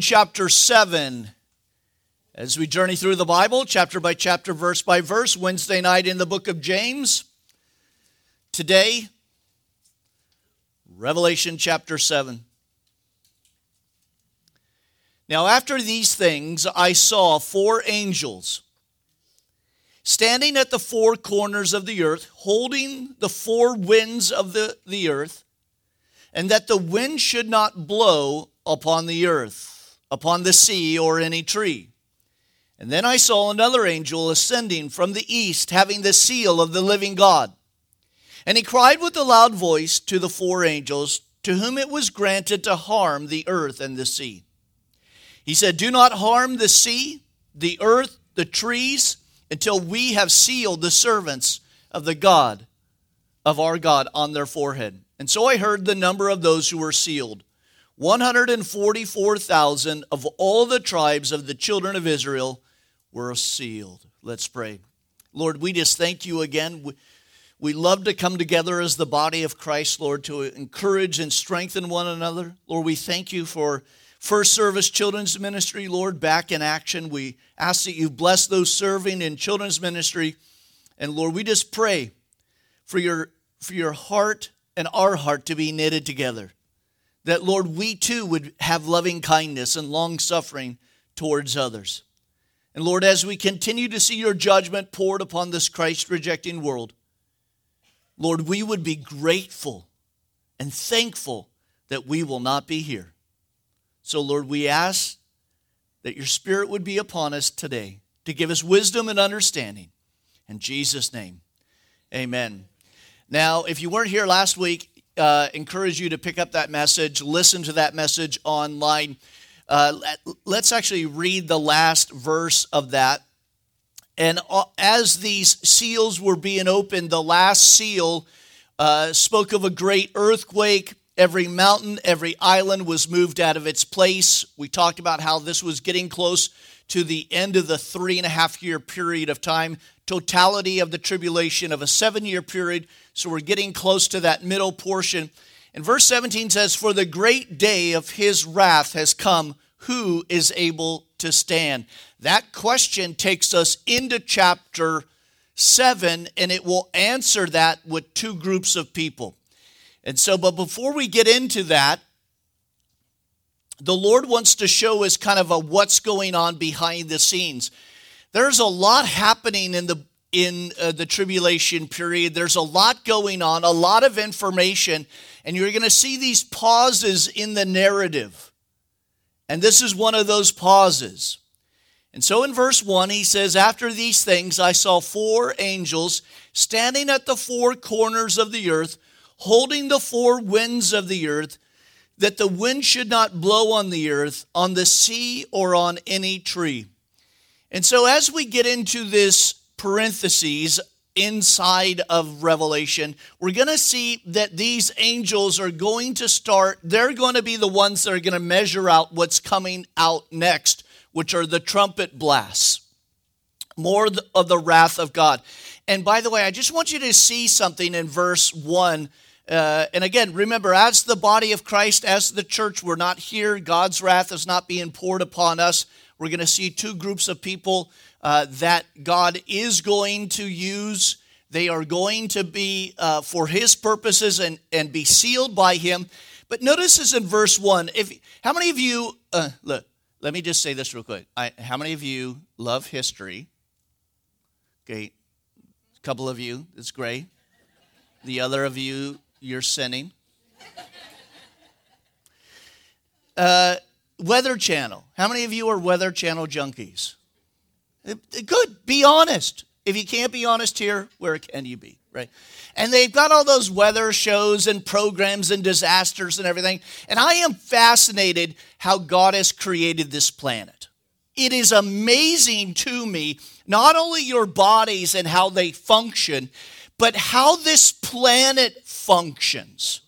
chapter 7 as we journey through the Bible, chapter by chapter, verse by verse, Wednesday night in the book of James. Today, Revelation chapter 7. Now, after these things, I saw four angels standing at the four corners of the earth, holding the four winds of the, the earth, and that the wind should not blow upon the earth, upon the sea, or any tree. And then I saw another angel ascending from the east, having the seal of the living God. And he cried with a loud voice to the four angels, to whom it was granted to harm the earth and the sea. He said, Do not harm the sea, the earth, the trees, until we have sealed the servants of the God, of our God, on their forehead. And so I heard the number of those who were sealed 144,000 of all the tribes of the children of Israel were sealed. Let's pray. Lord, we just thank you again. We, love to come together as the body of Christ, Lord, to encourage and strengthen one another. Lord, we thank you for First Service Children's Ministry, Lord, back in action. We ask that you bless those serving in children's ministry. And Lord, we just pray for your, for your heart and our heart to be knitted together that, Lord, we too would have loving kindness and long suffering towards others. And Lord, as we continue to see your judgment poured upon this Christ rejecting world, Lord, we would be grateful and thankful that we will not be here. So, Lord, we ask that your Spirit would be upon us today to give us wisdom and understanding. In Jesus' name, amen. Now, if you weren't here last week, uh, encourage you to pick up that message, listen to that message online. Uh, let's actually read the last verse of that. And uh, as these seals were being opened, the last seal uh, spoke of a great earthquake. Every mountain, every island was moved out of its place. We talked about how this was getting close to the end of the three and a half year period of time, totality of the tribulation of a seven year period. So we're getting close to that middle portion. And verse 17 says, For the great day of his wrath has come. Who is able to stand? That question takes us into chapter 7, and it will answer that with two groups of people. And so, but before we get into that, the Lord wants to show us kind of a what's going on behind the scenes. There's a lot happening in the in uh, the tribulation period. There's a lot going on, a lot of information, and you're going to see these pauses in the narrative. And this is one of those pauses. And so in verse 1, he says, After these things, I saw four angels standing at the four corners of the earth, holding the four winds of the earth that the wind should not blow on the earth, on the sea, or on any tree. And so, as we get into this parentheses inside of Revelation, we're going to see that these angels are going to start, they're going to be the ones that are going to measure out what's coming out next, which are the trumpet blasts. More of the wrath of God. And by the way, I just want you to see something in verse 1 uh, and again, remember, as the body of Christ, as the church, we're not here. God's wrath is not being poured upon us. We're going to see two groups of people uh, that God is going to use. They are going to be uh, for His purposes and, and be sealed by Him. But notice this in verse 1. If, how many of you, uh, look, let me just say this real quick. I, how many of you love history? Okay, a couple of you, it's great. The other of you you're sinning. Uh, Weather Channel. How many of you are Weather Channel junkies? Uh, good. Be honest. If you can't be honest here, where can you be? Right? And they've got all those weather shows and programs and disasters and everything. And I am fascinated how God has created this planet. It is amazing to me, not only your bodies and how they function, but how this planet functions,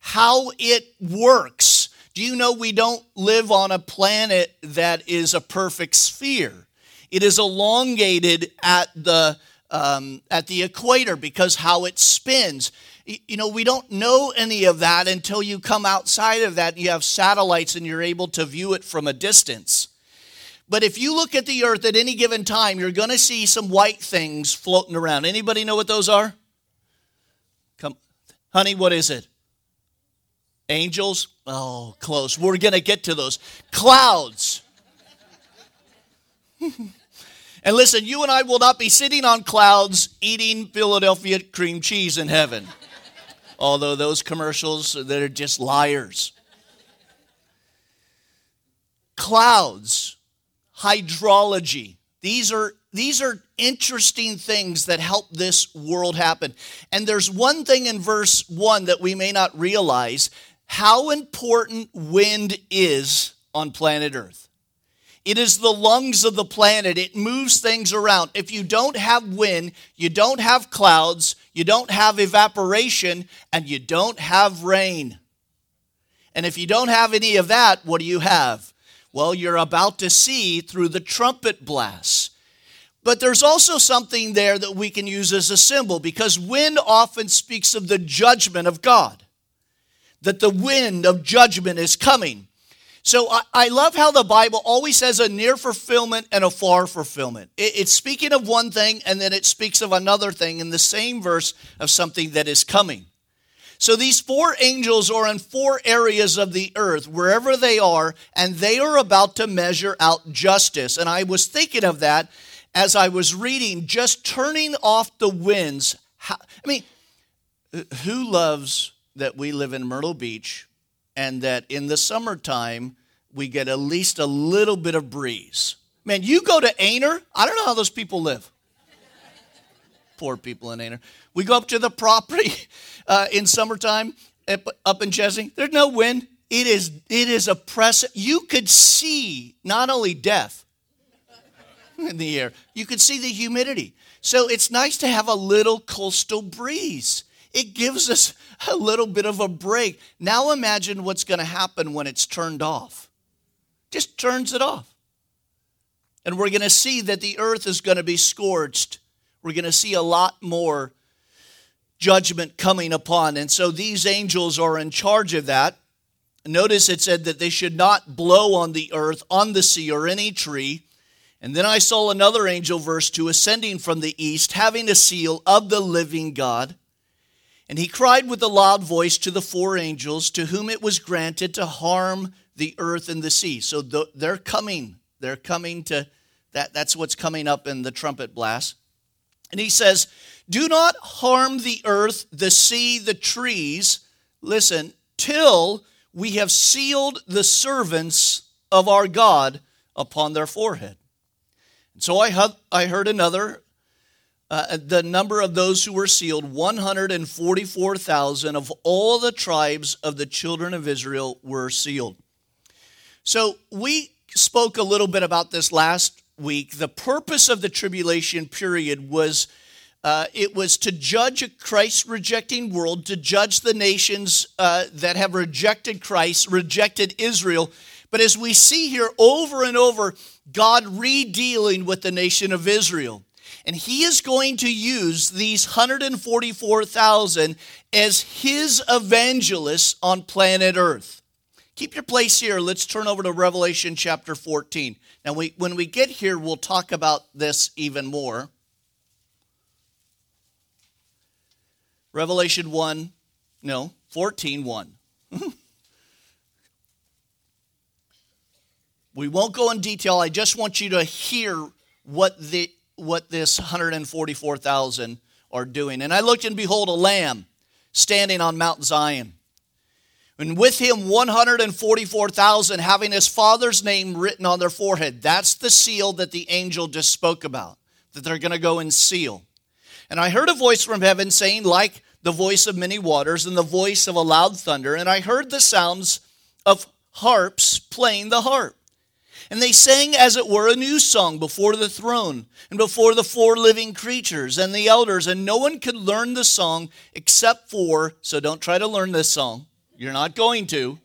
how it works. Do you know we don't live on a planet that is a perfect sphere? It is elongated at the um, at the equator because how it spins. You know, we don't know any of that until you come outside of that you have satellites and you're able to view it from a distance. But if you look at the earth at any given time, you're going to see some white things floating around. Anybody know what those are? Come, honey, what is it? Angels? Oh, close. We're going to get to those. Clouds. and listen, you and I will not be sitting on clouds eating Philadelphia cream cheese in heaven. Although those commercials, they're just liars. Clouds, hydrology. These are these are interesting things that help this world happen. And there's one thing in verse 1 that we may not realize how important wind is on planet Earth. It is the lungs of the planet. It moves things around. If you don't have wind, you don't have clouds, you don't have evaporation, and you don't have rain. And if you don't have any of that, what do you have? Well, you're about to see through the trumpet blasts. But there's also something there that we can use as a symbol because wind often speaks of the judgment of God that the wind of judgment is coming. So I, I, love how the Bible always has a near fulfillment and a far fulfillment. It, it's speaking of one thing and then it speaks of another thing in the same verse of something that is coming. So these four angels are in four areas of the earth, wherever they are, and they are about to measure out justice. And I was thinking of that as I was reading, just turning off the winds. I mean, who loves that we live in Myrtle Beach and that in the summertime we get at least a little bit of breeze. Man, you go to Aynor, I don't know how those people live. Poor people in Aynor. We go up to the property uh, in summertime up in Chesney. There's no wind. It is it is oppressive. You could see not only death in the air, you could see the humidity. So it's nice to have a little coastal breeze. It gives us a little bit of a break. Now imagine what's going to happen when it's turned off. Just turns it off. And we're going to see that the earth is going to be scorched. We're going to see a lot more judgment coming upon. And so these angels are in charge of that. Notice it said that they should not blow on the earth, on the sea, or any tree. And then I saw another angel, verse 2, ascending from the east, having a seal of the living God. And he cried with a loud voice to the four angels to whom it was granted to harm the earth and the sea. So they're coming. They're coming to that. That's what's coming up in the trumpet blast. And he says, Do not harm the earth, the sea, the trees. Listen, till we have sealed the servants of our God upon their forehead. And so I, I heard another uh, the number of those who were sealed 144,000 of all the tribes of the children of Israel were sealed. So we spoke a little bit about this last week. The purpose of the tribulation period was uh, it was to judge a Christ rejecting world, to judge the nations uh, that have rejected Christ, rejected Israel. But as we see here over and over, God redealing with the nation of Israel. And he is going to use these 144,000 as his evangelists on planet Earth. Keep your place here. Let's turn over to Revelation chapter 14. Now, we, when we get here, we'll talk about this even more. Revelation 1, no, 14 1. we won't go in detail. I just want you to hear what the what this 144,000 are doing. And I looked, and behold, a lamb standing on Mount Zion. And with him, 144,000 having his father's name written on their forehead. That's the seal that the angel just spoke about, that they're going to go and seal. And I heard a voice from heaven saying, like the voice of many waters and the voice of a loud thunder. And I heard the sounds of harps playing the harp. And they sang, as it were, a new song before the throne and before the four living creatures and the elders. And no one could learn the song except for, so don't try to learn this song. You're not going to,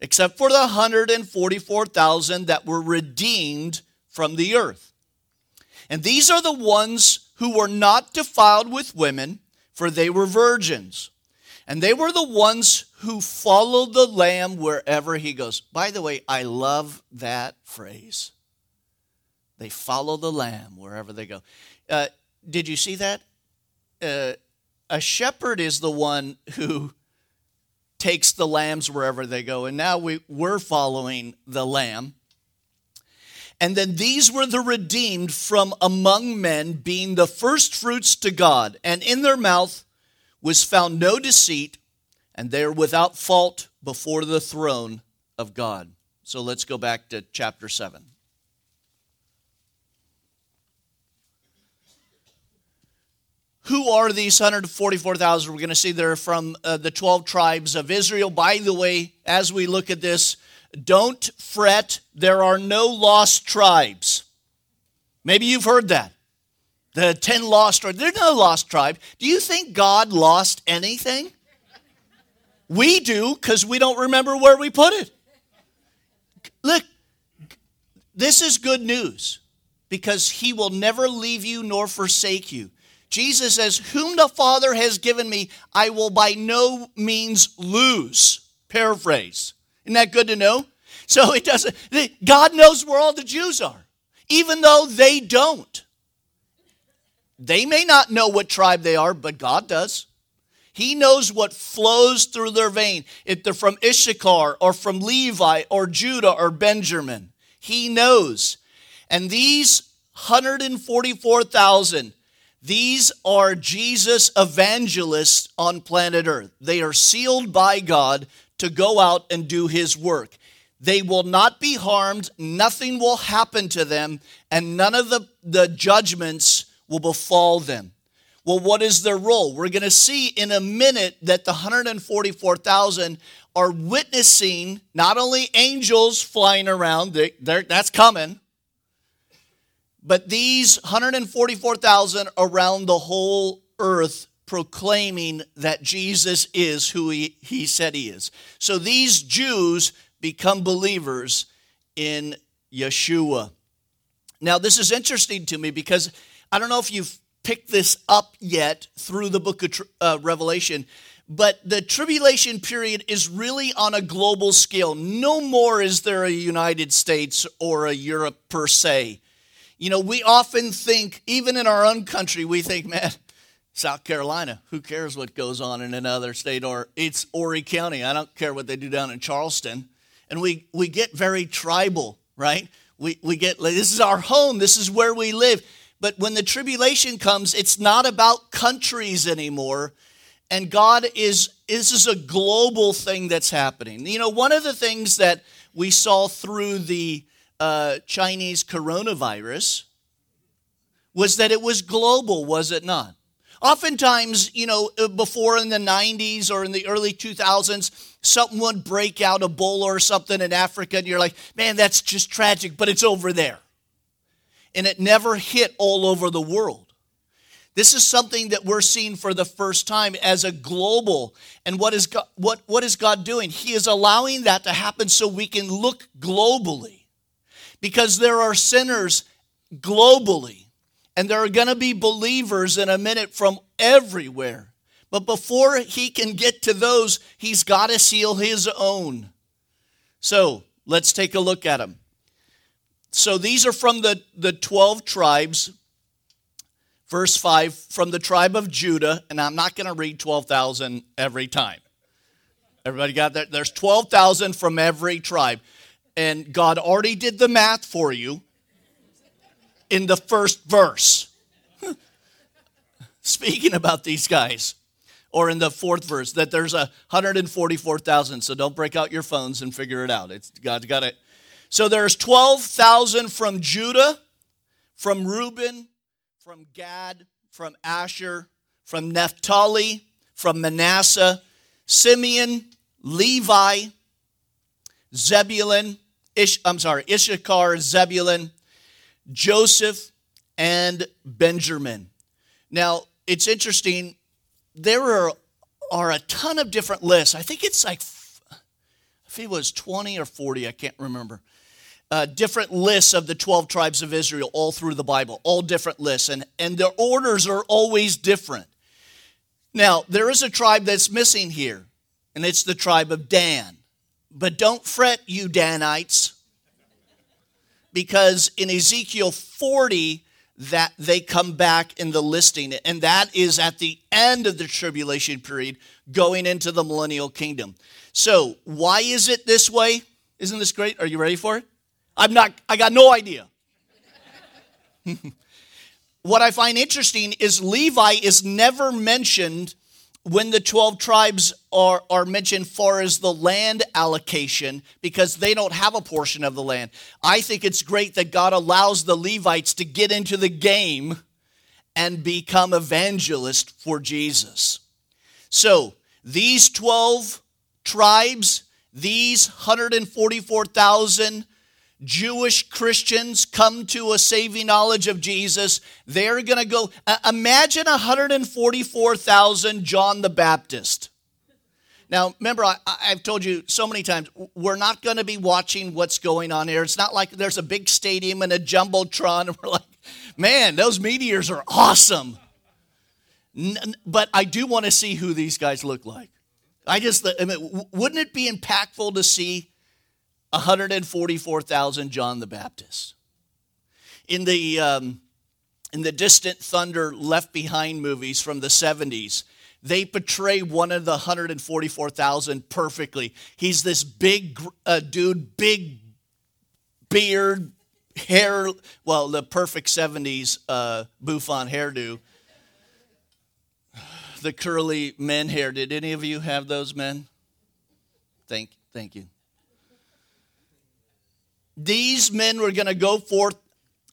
except for the 144,000 that were redeemed from the earth. And these are the ones who were not defiled with women for they were virgins. And they were the ones who follow the Lamb wherever he goes. By the way, I love that phrase. They follow the Lamb wherever they go. Uh, did you see that? Uh, a shepherd is the one who takes the lambs wherever they go. And now we, we're following the lamb. And then these were the redeemed from among men, being the first fruits to God. And in their mouth was found no deceit, and they are without fault before the throne of God. So let's go back to chapter 7. Who are these 144,000? We're going to see they're from uh, the 12 tribes of Israel. By the way, as we look at this, don't fret, there are no lost tribes. Maybe you've heard that. The 10 lost tribes. There's no lost tribe. Do you think God lost anything? We do because we don't remember where we put it. Look, this is good news because he will never leave you nor forsake you. Jesus says, Whom the Father has given me, I will by no means lose. Paraphrase. Isn't that good to know? So it doesn't, God knows where all the Jews are, even though they don't. They may not know what tribe they are, but God does. He knows what flows through their vein, if they're from Issachar or from Levi or Judah or Benjamin. He knows. And these 144,000 these are Jesus evangelists on planet Earth. They are sealed by God to go out and do his work. They will not be harmed, nothing will happen to them, and none of the, the judgments will befall them. Well, what is their role? We're going to see in a minute that the 144,000 are witnessing not only angels flying around, they, that's coming, but these 144,000 around the whole earth proclaiming that Jesus is who he, he said he is. So these Jews become believers in Yeshua. Now, this is interesting to me because I don't know if you've picked this up yet through the book of uh, Revelation, but the tribulation period is really on a global scale. No more is there a United States or a Europe per se. You know, we often think, even in our own country, we think, man, South Carolina, who cares what goes on in another state? Or it's Horry County, I don't care what they do down in Charleston. And we, we get very tribal, right? We, we get, this is our home, this is where we live. But when the tribulation comes, it's not about countries anymore. And God is, this is a global thing that's happening. You know, one of the things that we saw through the uh, Chinese coronavirus was that it was global, was it not? Oftentimes, you know, uh, before in the 90s or in the early 2000s, something would break out, Ebola or something in Africa, and you're like, man, that's just tragic, but it's over there. And it never hit all over the world. This is something that we're seeing for the first time as a global. And what is God, what, what is God doing? He is allowing that to happen so we can look globally because there are sinners globally, and there are going to be believers in a minute from everywhere. But before he can get to those, he's got to seal his own. So let's take a look at them. So these are from the, the 12 tribes. Verse 5 from the tribe of Judah, and I'm not going to read 12,000 every time. Everybody got that? There's 12,000 from every tribe and God already did the math for you in the first verse. Speaking about these guys, or in the fourth verse, that there's a 144,000. So don't break out your phones and figure it out. It's God's got it. So there's 12,000 from Judah, from Reuben, from Gad, from Asher, from Naphtali, from Manasseh, Simeon, Levi, Zebulun, Ish, I'm sorry, Issachar, Zebulun, Joseph, and Benjamin. Now, it's interesting. There are, are a ton of different lists. I think it's like, if it was 20 or 40, I can't remember. Uh, different lists of the 12 tribes of Israel all through the Bible, all different lists, and, and their orders are always different. Now, there is a tribe that's missing here, and it's the tribe of Dan. But don't fret, you Danites, because in Ezekiel 40, that they come back in the listing, and that is at the end of the tribulation period, going into the millennial kingdom. So, why is it this way? Isn't this great? Are you ready for it? I'm not, I got no idea. what I find interesting is Levi is never mentioned when the 12 tribes are, are mentioned far as the land allocation because they don't have a portion of the land. I think it's great that God allows the Levites to get into the game and become evangelists for Jesus. So, these 12 tribes, these 144,000 Jewish Christians come to a saving knowledge of Jesus, they're going to go. Uh, imagine 144,000 John the Baptist. Now, remember, I, have told you so many times, we're not going to be watching what's going on here. It's not like there's a big stadium and a jumbotron, and we're like, man, those meteors are awesome. But I do want to see who these guys look like. I just, I mean, wouldn't it be impactful to see 144,000 John the Baptist. In the, um, in the Distant Thunder Left Behind movies from the 70s, they portray one of the 144,000 perfectly. He's this big uh, dude, big beard, hair, well, the perfect 70s uh, hairdo. The curly men hair. Did any of you have those men? Thank, thank you. These men were going to go forth.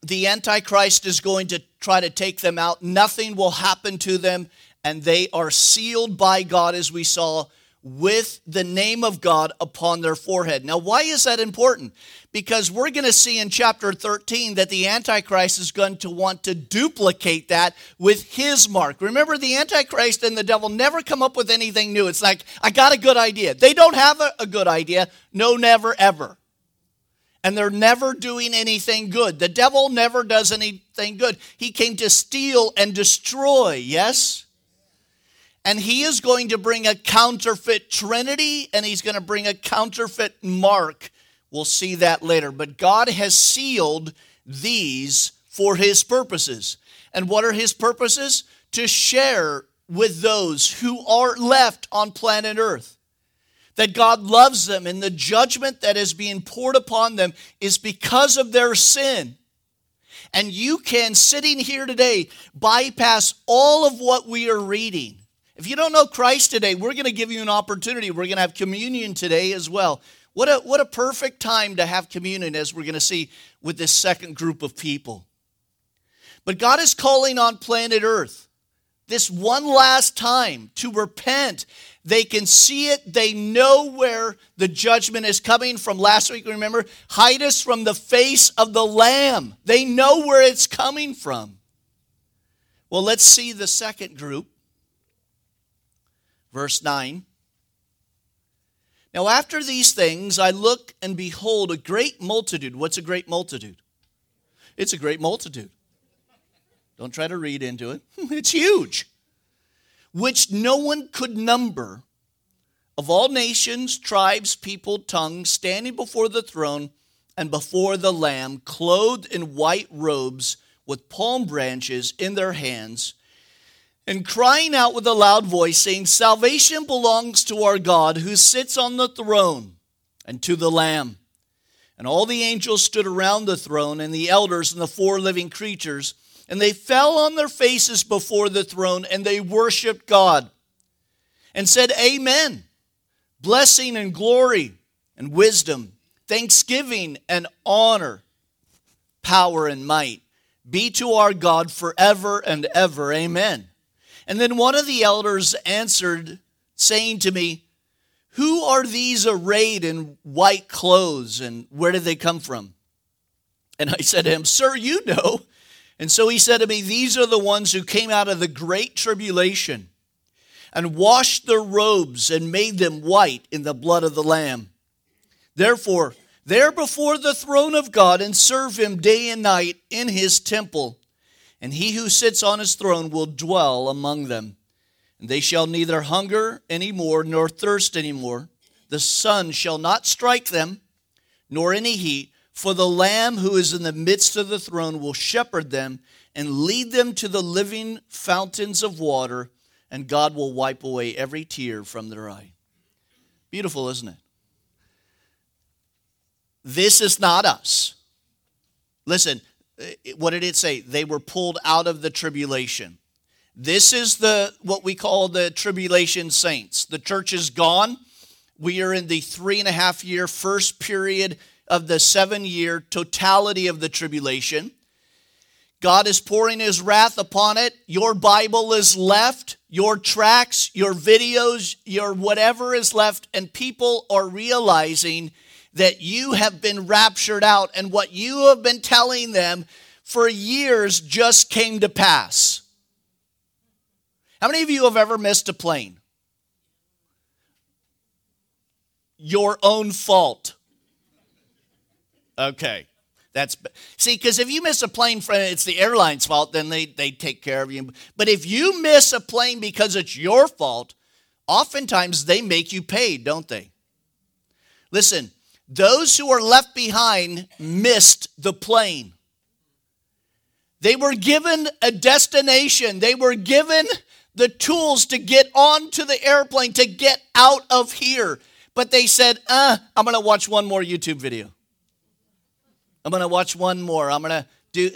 The Antichrist is going to try to take them out. Nothing will happen to them, and they are sealed by God, as we saw, with the name of God upon their forehead. Now, why is that important? Because we're going to see in chapter 13 that the Antichrist is going to want to duplicate that with his mark. Remember, the Antichrist and the devil never come up with anything new. It's like, I got a good idea. They don't have a, a good idea. No, never, ever and they're never doing anything good. The devil never does anything good. He came to steal and destroy, yes? And he is going to bring a counterfeit Trinity and he's going to bring a counterfeit Mark. We'll see that later. But God has sealed these for his purposes. And what are his purposes? To share with those who are left on planet Earth that God loves them and the judgment that is being poured upon them is because of their sin. And you can, sitting here today, bypass all of what we are reading. If you don't know Christ today, we're going to give you an opportunity. We're going to have communion today as well. What a, what a perfect time to have communion, as we're going to see with this second group of people. But God is calling on planet Earth this one last time to repent they can see it. They know where the judgment is coming from. Last week, remember, hide us from the face of the Lamb. They know where it's coming from. Well, let's see the second group. Verse 9. Now, after these things, I look and behold a great multitude. What's a great multitude? It's a great multitude. Don't try to read into it, it's huge which no one could number, of all nations, tribes, people, tongues, standing before the throne and before the Lamb, clothed in white robes with palm branches in their hands, and crying out with a loud voice, saying, Salvation belongs to our God who sits on the throne and to the Lamb. And all the angels stood around the throne, and the elders and the four living creatures and they fell on their faces before the throne and they worshiped God and said, Amen. Blessing and glory and wisdom, thanksgiving and honor, power and might be to our God forever and ever. Amen. And then one of the elders answered, saying to me, Who are these arrayed in white clothes and where did they come from? And I said to him, Sir, you know. And so he said to me, These are the ones who came out of the great tribulation and washed their robes and made them white in the blood of the Lamb. Therefore, they're before the throne of God and serve him day and night in his temple. And he who sits on his throne will dwell among them. And they shall neither hunger any more nor thirst any more. The sun shall not strike them, nor any heat, for the Lamb who is in the midst of the throne will shepherd them and lead them to the living fountains of water, and God will wipe away every tear from their eye. Beautiful, isn't it? This is not us. Listen, eh, what did it say? They were pulled out of the tribulation. This is the what we call the tribulation saints. The church is gone. We are in the three and a half year first period of the seven year totality of the tribulation. God is pouring his wrath upon it. Your Bible is left, your tracks, your videos, your whatever is left, and people are realizing that you have been raptured out, and what you have been telling them for years just came to pass. How many of you have ever missed a plane? Your own fault. Okay. That's see, because if you miss a plane it's the airline's fault, then they, they take care of you. But if you miss a plane because it's your fault, oftentimes they make you pay, don't they? Listen, those who are left behind missed the plane. They were given a destination. They were given the tools to get onto the airplane, to get out of here. But they said, uh, I'm going to watch one more YouTube video. I'm going to watch one more. I'm going to do,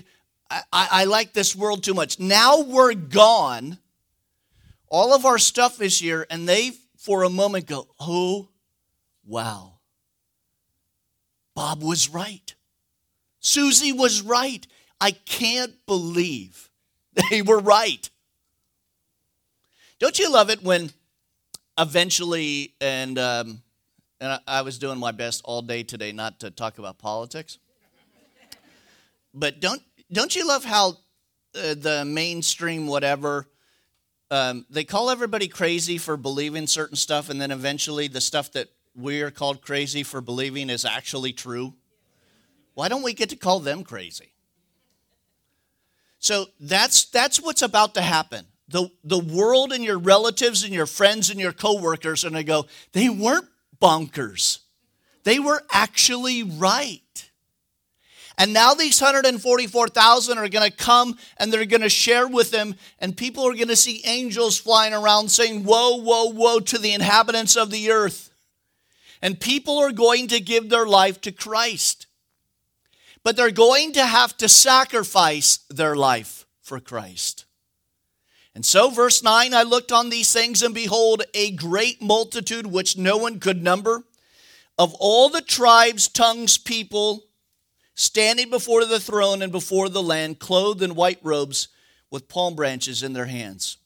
I, I, I like this world too much. Now we're gone. All of our stuff is here, and they, for a moment, go, oh, wow. Bob was right. Susie was right. I can't believe they were right. Don't you love it when eventually, and, um, and I, was doing my best all day today not to talk about politics, but don't, don't you love how uh, the mainstream, whatever, um, they call everybody crazy for believing certain stuff, and then eventually the stuff that we're called crazy for believing is actually true? Why don't we get to call them crazy? So that's that's what's about to happen the, the world and your relatives and your friends and your coworkers are going to go, they weren't bonkers. They were actually right. And now these 144,000 are going to come and they're going to share with them, and people are going to see angels flying around saying, Woe, woe, woe to the inhabitants of the earth. And people are going to give their life to Christ. But they're going to have to sacrifice their life for Christ. And so, verse 9 I looked on these things, and behold, a great multitude which no one could number, of all the tribes, tongues, people, standing before the throne and before the land, clothed in white robes with palm branches in their hands.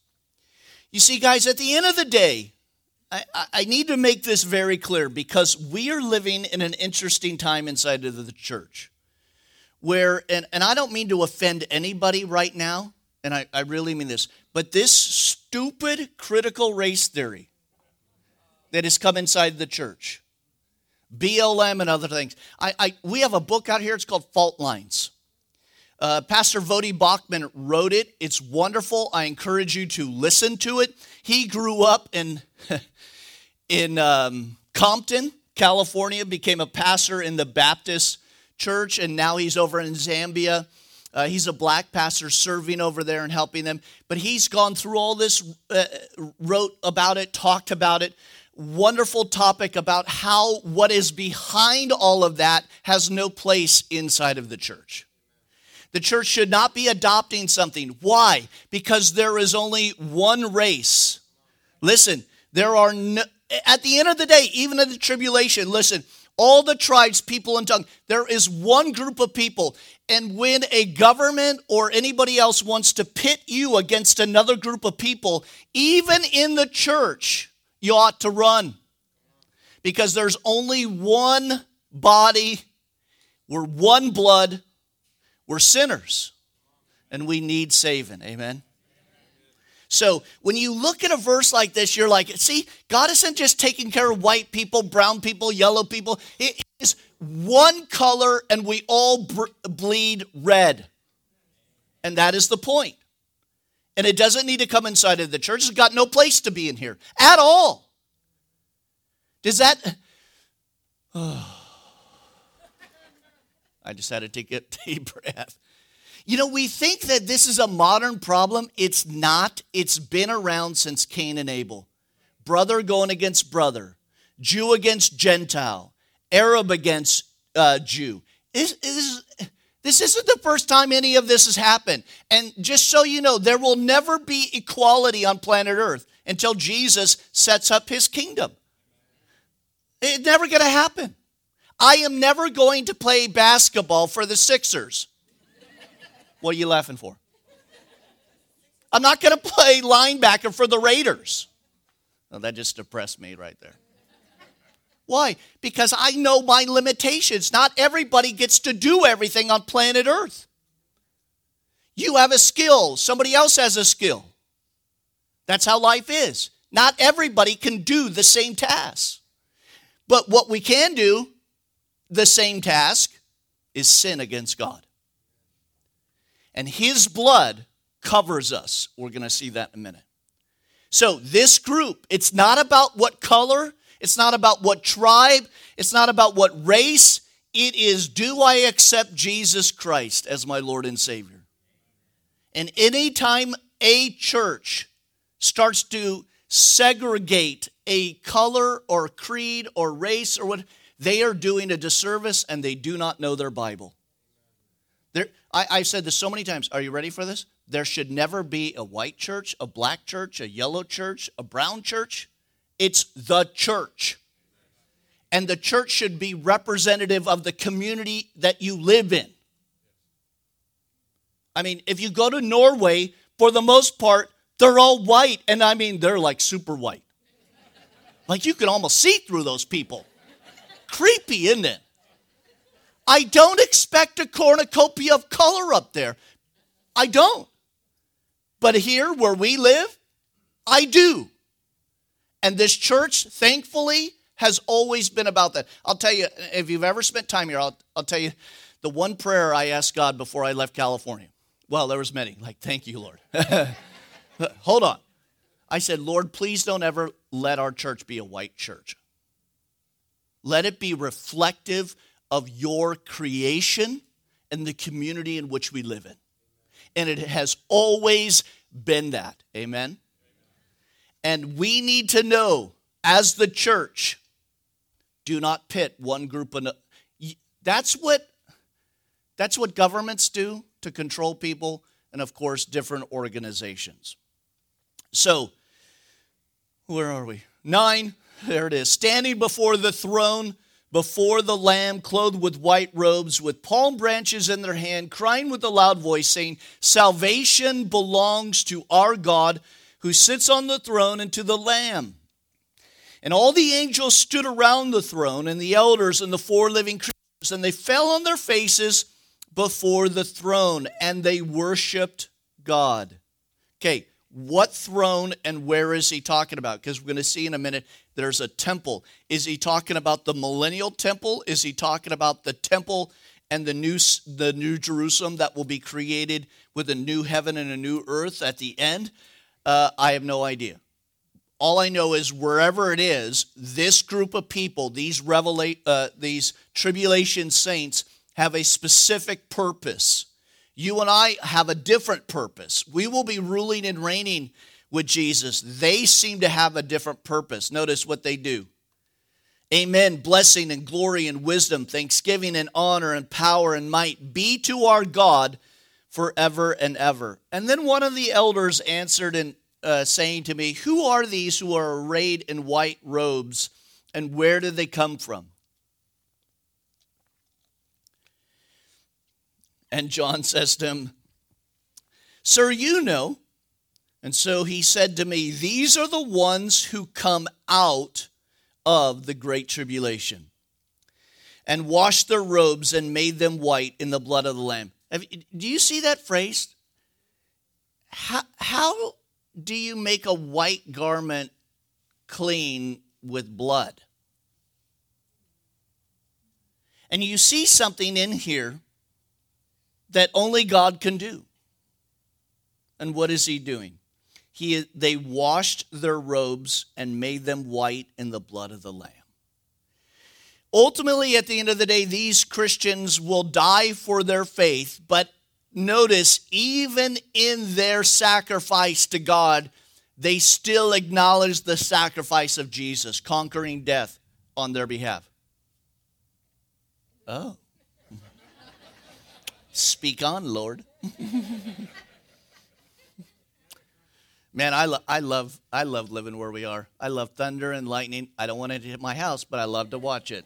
You see, guys, at the end of the day, I, I, need to make this very clear because we are living in an interesting time inside of the church where, and, and I don't mean to offend anybody right now, and I, I really mean this, but this stupid critical race theory that has come inside the church, BLM and other things. I, I, we have a book out here, it's called Fault Lines. Uh, Pastor Voddie Baucham wrote it. It's wonderful. I encourage you to listen to it. He grew up in, in um, Compton, California, became a pastor in the Baptist church, and now he's over in Zambia uh, he's a black pastor serving over there and helping them. But he's gone through all this, uh, wrote about it, talked about it. Wonderful topic about how what is behind all of that has no place inside of the church. The church should not be adopting something. Why? Because there is only one race. Listen, there are no, at the end of the day, even in the tribulation, listen, all the tribes, people, and tongue. There is one group of people. And when a government or anybody else wants to pit you against another group of people, even in the church, you ought to run. Because there's only one body, we're one blood, we're sinners, and we need saving. Amen. So when you look at a verse like this, you're like, see, God isn't just taking care of white people, brown people, yellow people. It is one color and we all bleed red. And that is the point. And it doesn't need to come inside of the church. It's got no place to be in here at all. Does that. Oh. I just had to take a deep breath. You know, we think that this is a modern problem. It's not. It's been around since Cain and Abel. Brother going against brother, Jew against Gentile, Arab against uh, Jew. This, this, this isn't the first time any of this has happened. And just so you know, there will never be equality on planet Earth until Jesus sets up his kingdom. It's never going to happen. I am never going to play basketball for the Sixers. What are you laughing for? I'm not going to play linebacker for the Raiders. Well, that just depressed me right there. Why? Because I know my limitations. Not everybody gets to do everything on planet Earth. You have a skill, somebody else has a skill. That's how life is. Not everybody can do the same task. But what we can do, the same task, is sin against God. And His blood covers us. We're going to see that in a minute. So, this group, it's not about what color, it's not about what tribe, it's not about what race. It is do I accept Jesus Christ as my Lord and Savior? And anytime a church starts to segregate a color or creed or race or what, they are doing a disservice and they do not know their Bible. There, I, I've said this so many times. Are you ready for this? There should never be a white church, a black church, a yellow church, a brown church. It's the church. And the church should be representative of the community that you live in. I mean, if you go to Norway, for the most part, they're all white. And I mean, they're like super white. Like you can almost see through those people. Creepy, isn't it? I don't expect a cornucopia of color up there. I don't. But here where we live, I do. And this church, thankfully, has always been about that. I'll tell you, if you've ever spent time here, I'll, I'll tell you the one prayer I asked God before I left California. Well, there was many. Like, thank you, Lord. Hold on. I said, Lord, please don't ever let our church be a white church. Let it be reflective of your creation and the community in which we live in. And it has always been that. Amen? And we need to know, as the church, do not pit one group another. That's what that's what governments do to control people, and of course, different organizations. So, where are we? Nine. There it is. Standing before the throne, before the Lamb, clothed with white robes, with palm branches in their hand, crying with a loud voice, saying, Salvation belongs to our God who sits on the throne and to the Lamb. And all the angels stood around the throne, and the elders and the four living creatures, and they fell on their faces before the throne, and they worshiped God. Okay, what throne and where is he talking about? Because we're going to see in a minute there's a temple. Is he talking about the millennial temple? Is he talking about the temple and the new, the new Jerusalem that will be created with a new heaven and a new earth at the end? Uh, I have no idea. All I know is wherever it is, this group of people, these revelate, uh, these tribulation saints, have a specific purpose. You and I have a different purpose. We will be ruling and reigning with Jesus. They seem to have a different purpose. Notice what they do. Amen. Blessing and glory and wisdom, thanksgiving and honor and power and might be to our God forever and ever. And then one of the elders answered and uh, saying to me, Who are these who are arrayed in white robes, and where did they come from? And John says to him, Sir, you know. And so he said to me, These are the ones who come out of the great tribulation and washed their robes and made them white in the blood of the Lamb. Do you see that phrase? How, how do you make a white garment clean with blood? And you see something in here that only God can do. And what is he doing? He, they washed their robes and made them white in the blood of the Lamb. Ultimately, at the end of the day, these Christians will die for their faith, but notice, even in their sacrifice to God, they still acknowledge the sacrifice of Jesus, conquering death on their behalf. Oh. Speak on, Lord. Man, I, lo- I love I love living where we are. I love thunder and lightning. I don't want it to hit my house, but I love to watch it.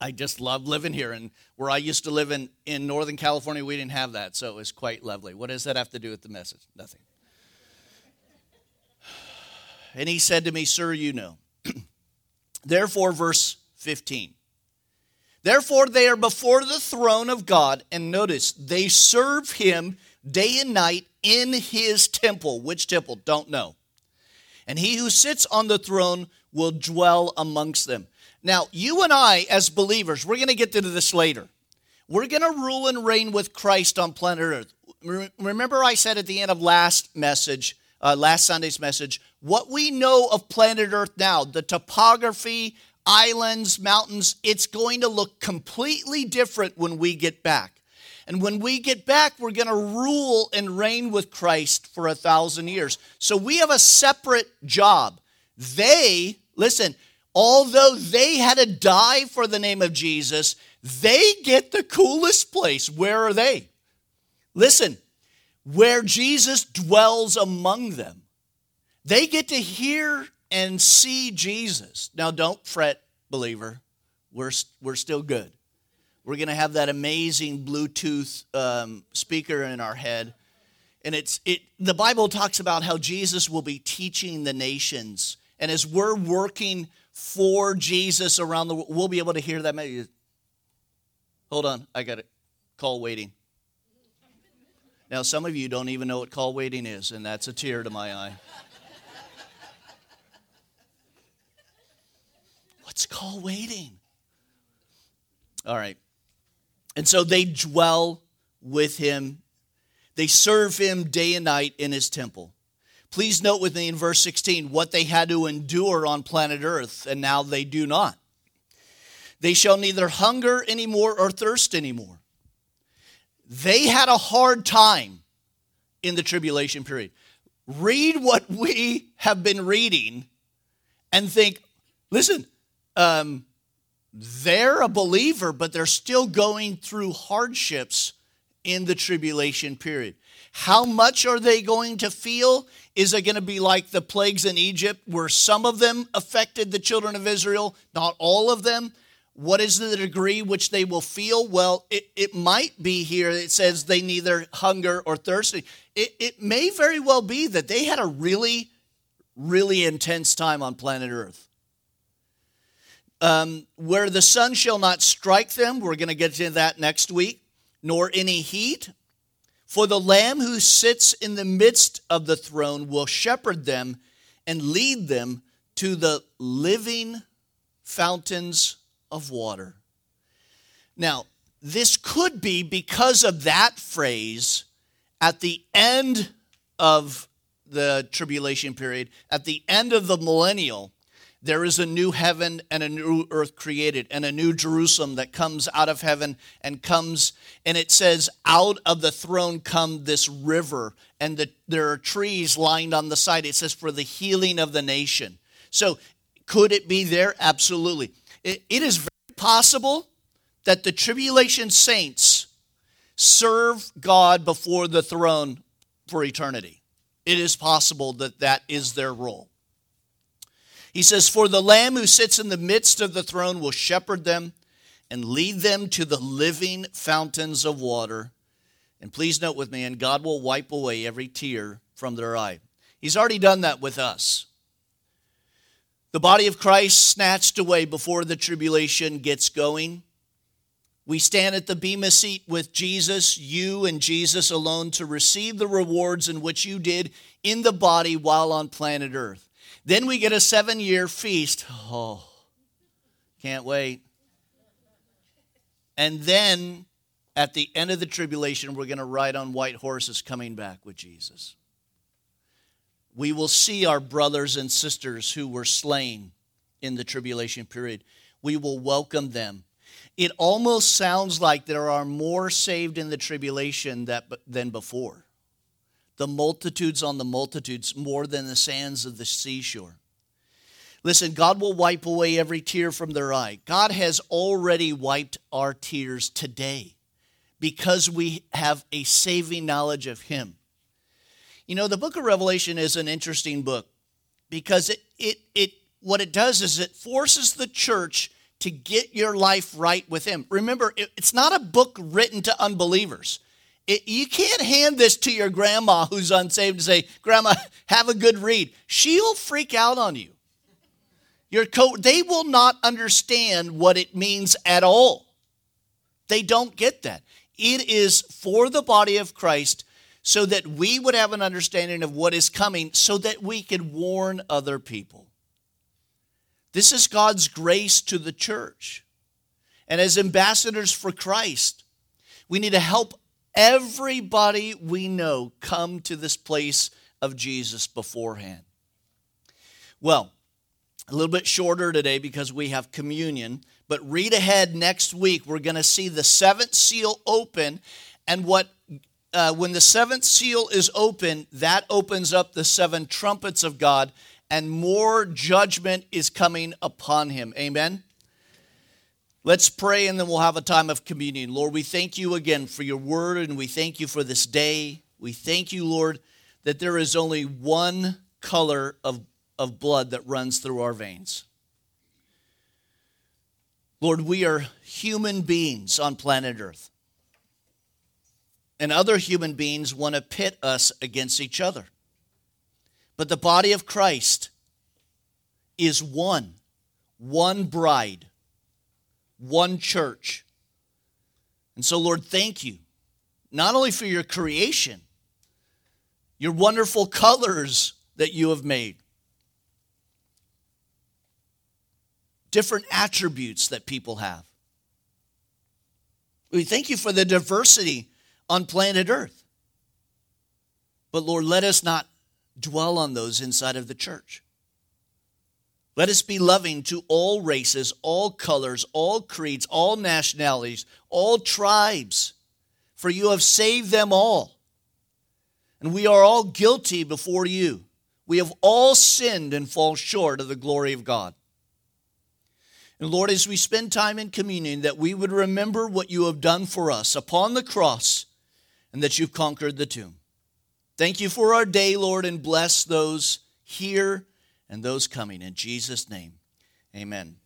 I just love living here. And where I used to live in, in Northern California, we didn't have that, so it was quite lovely. What does that have to do with the message? Nothing. And he said to me, Sir, you know. Therefore, verse 15. Therefore, they are before the throne of God, and notice, they serve him day and night in his temple. Which temple? Don't know. And he who sits on the throne will dwell amongst them. Now, you and I, as believers, we're going to get into this later. We're going to rule and reign with Christ on planet Earth. Remember, I said at the end of last message, uh, last Sunday's message, what we know of planet Earth now, the topography, islands, mountains, it's going to look completely different when we get back. And when we get back, we're going to rule and reign with Christ for a thousand years. So we have a separate job. They, listen, although they had to die for the name of Jesus, they get the coolest place. Where are they? Listen, where Jesus dwells among them. They get to hear and see Jesus. Now, don't fret, believer. We're, we're still good. We're going to have that amazing Bluetooth um, speaker in our head. And it's it the Bible talks about how Jesus will be teaching the nations. And as we're working for Jesus around the world, we'll be able to hear that. Maybe. Hold on, I got it. Call waiting. Now, some of you don't even know what call waiting is, and that's a tear to my eye. What's call waiting? All right. And so they dwell with him. They serve him day and night in his temple. Please note with me in verse 16 what they had to endure on planet Earth, and now they do not. They shall neither hunger anymore or thirst anymore. They had a hard time in the tribulation period. Read what we have been reading and think, listen, um, they're a believer, but they're still going through hardships in the tribulation period. How much are they going to feel? Is it going to be like the plagues in Egypt, where some of them affected the children of Israel, not all of them? What is the degree which they will feel? Well, it, it might be here. It says they neither hunger or thirsty. It, it may very well be that they had a really, really intense time on planet Earth um, where the sun shall not strike them. We're going to get into that next week, nor any heat. For the Lamb who sits in the midst of the throne will shepherd them and lead them to the living fountains of water. Now, this could be because of that phrase at the end of the tribulation period, at the end of the millennial there is a new heaven and a new earth created, and a new Jerusalem that comes out of heaven and comes, and it says, out of the throne come this river, and the, there are trees lined on the side. It says, for the healing of the nation. So, could it be there? Absolutely. it, it is very possible that the tribulation saints serve God before the throne for eternity. It is possible that that is their role. He says, For the Lamb who sits in the midst of the throne will shepherd them and lead them to the living fountains of water. And please note with me, and God will wipe away every tear from their eye. He's already done that with us. The body of Christ snatched away before the tribulation gets going. We stand at the Bema seat with Jesus, you and Jesus alone, to receive the rewards in which you did in the body while on planet Earth. Then we get a seven year feast. Oh, can't wait. And then at the end of the tribulation, we're going to ride on white horses coming back with Jesus. We will see our brothers and sisters who were slain in the tribulation period. We will welcome them. It almost sounds like there are more saved in the tribulation that, than before. The multitudes on the multitudes, more than the sands of the seashore. Listen, God will wipe away every tear from their eye. God has already wiped our tears today because we have a saving knowledge of Him. You know, the book of Revelation is an interesting book because it, it, it what it does is it forces the church to get your life right with Him. Remember, it, it's not a book written to unbelievers. It, you can't hand this to your grandma who's unsaved and say, Grandma, have a good read. She'll freak out on you. Your co- they will not understand what it means at all. They don't get that. It is for the body of Christ so that we would have an understanding of what is coming, so that we could warn other people. This is God's grace to the church. And as ambassadors for Christ, we need to help everybody we know come to this place of Jesus beforehand. Well, a little bit shorter today because we have communion, but read ahead next week. We're going to see the seventh seal open and what uh, when the seventh seal is open, that opens up the seven trumpets of God, and more judgment is coming upon him. Amen. Let's pray and then we'll have a time of communion. Lord, we thank you again for your word and we thank you for this day. We thank you, Lord, that there is only one color of, of blood that runs through our veins. Lord, we are human beings on planet Earth and other human beings want to pit us against each other. But the body of Christ is one, one bride, one church. And so, Lord, thank you, not only for your creation, your wonderful colors that you have made, different attributes that people have. We thank you for the diversity on planet Earth. But Lord, let us not dwell on those inside of the church. Let us be loving to all races, all colors, all creeds, all nationalities, all tribes, for you have saved them all. And we are all guilty before you. We have all sinned and fall short of the glory of God. And Lord, as we spend time in communion, that we would remember what you have done for us upon the cross and that you've conquered the tomb. Thank you for our day, Lord, and bless those here and those coming. In Jesus' name, amen.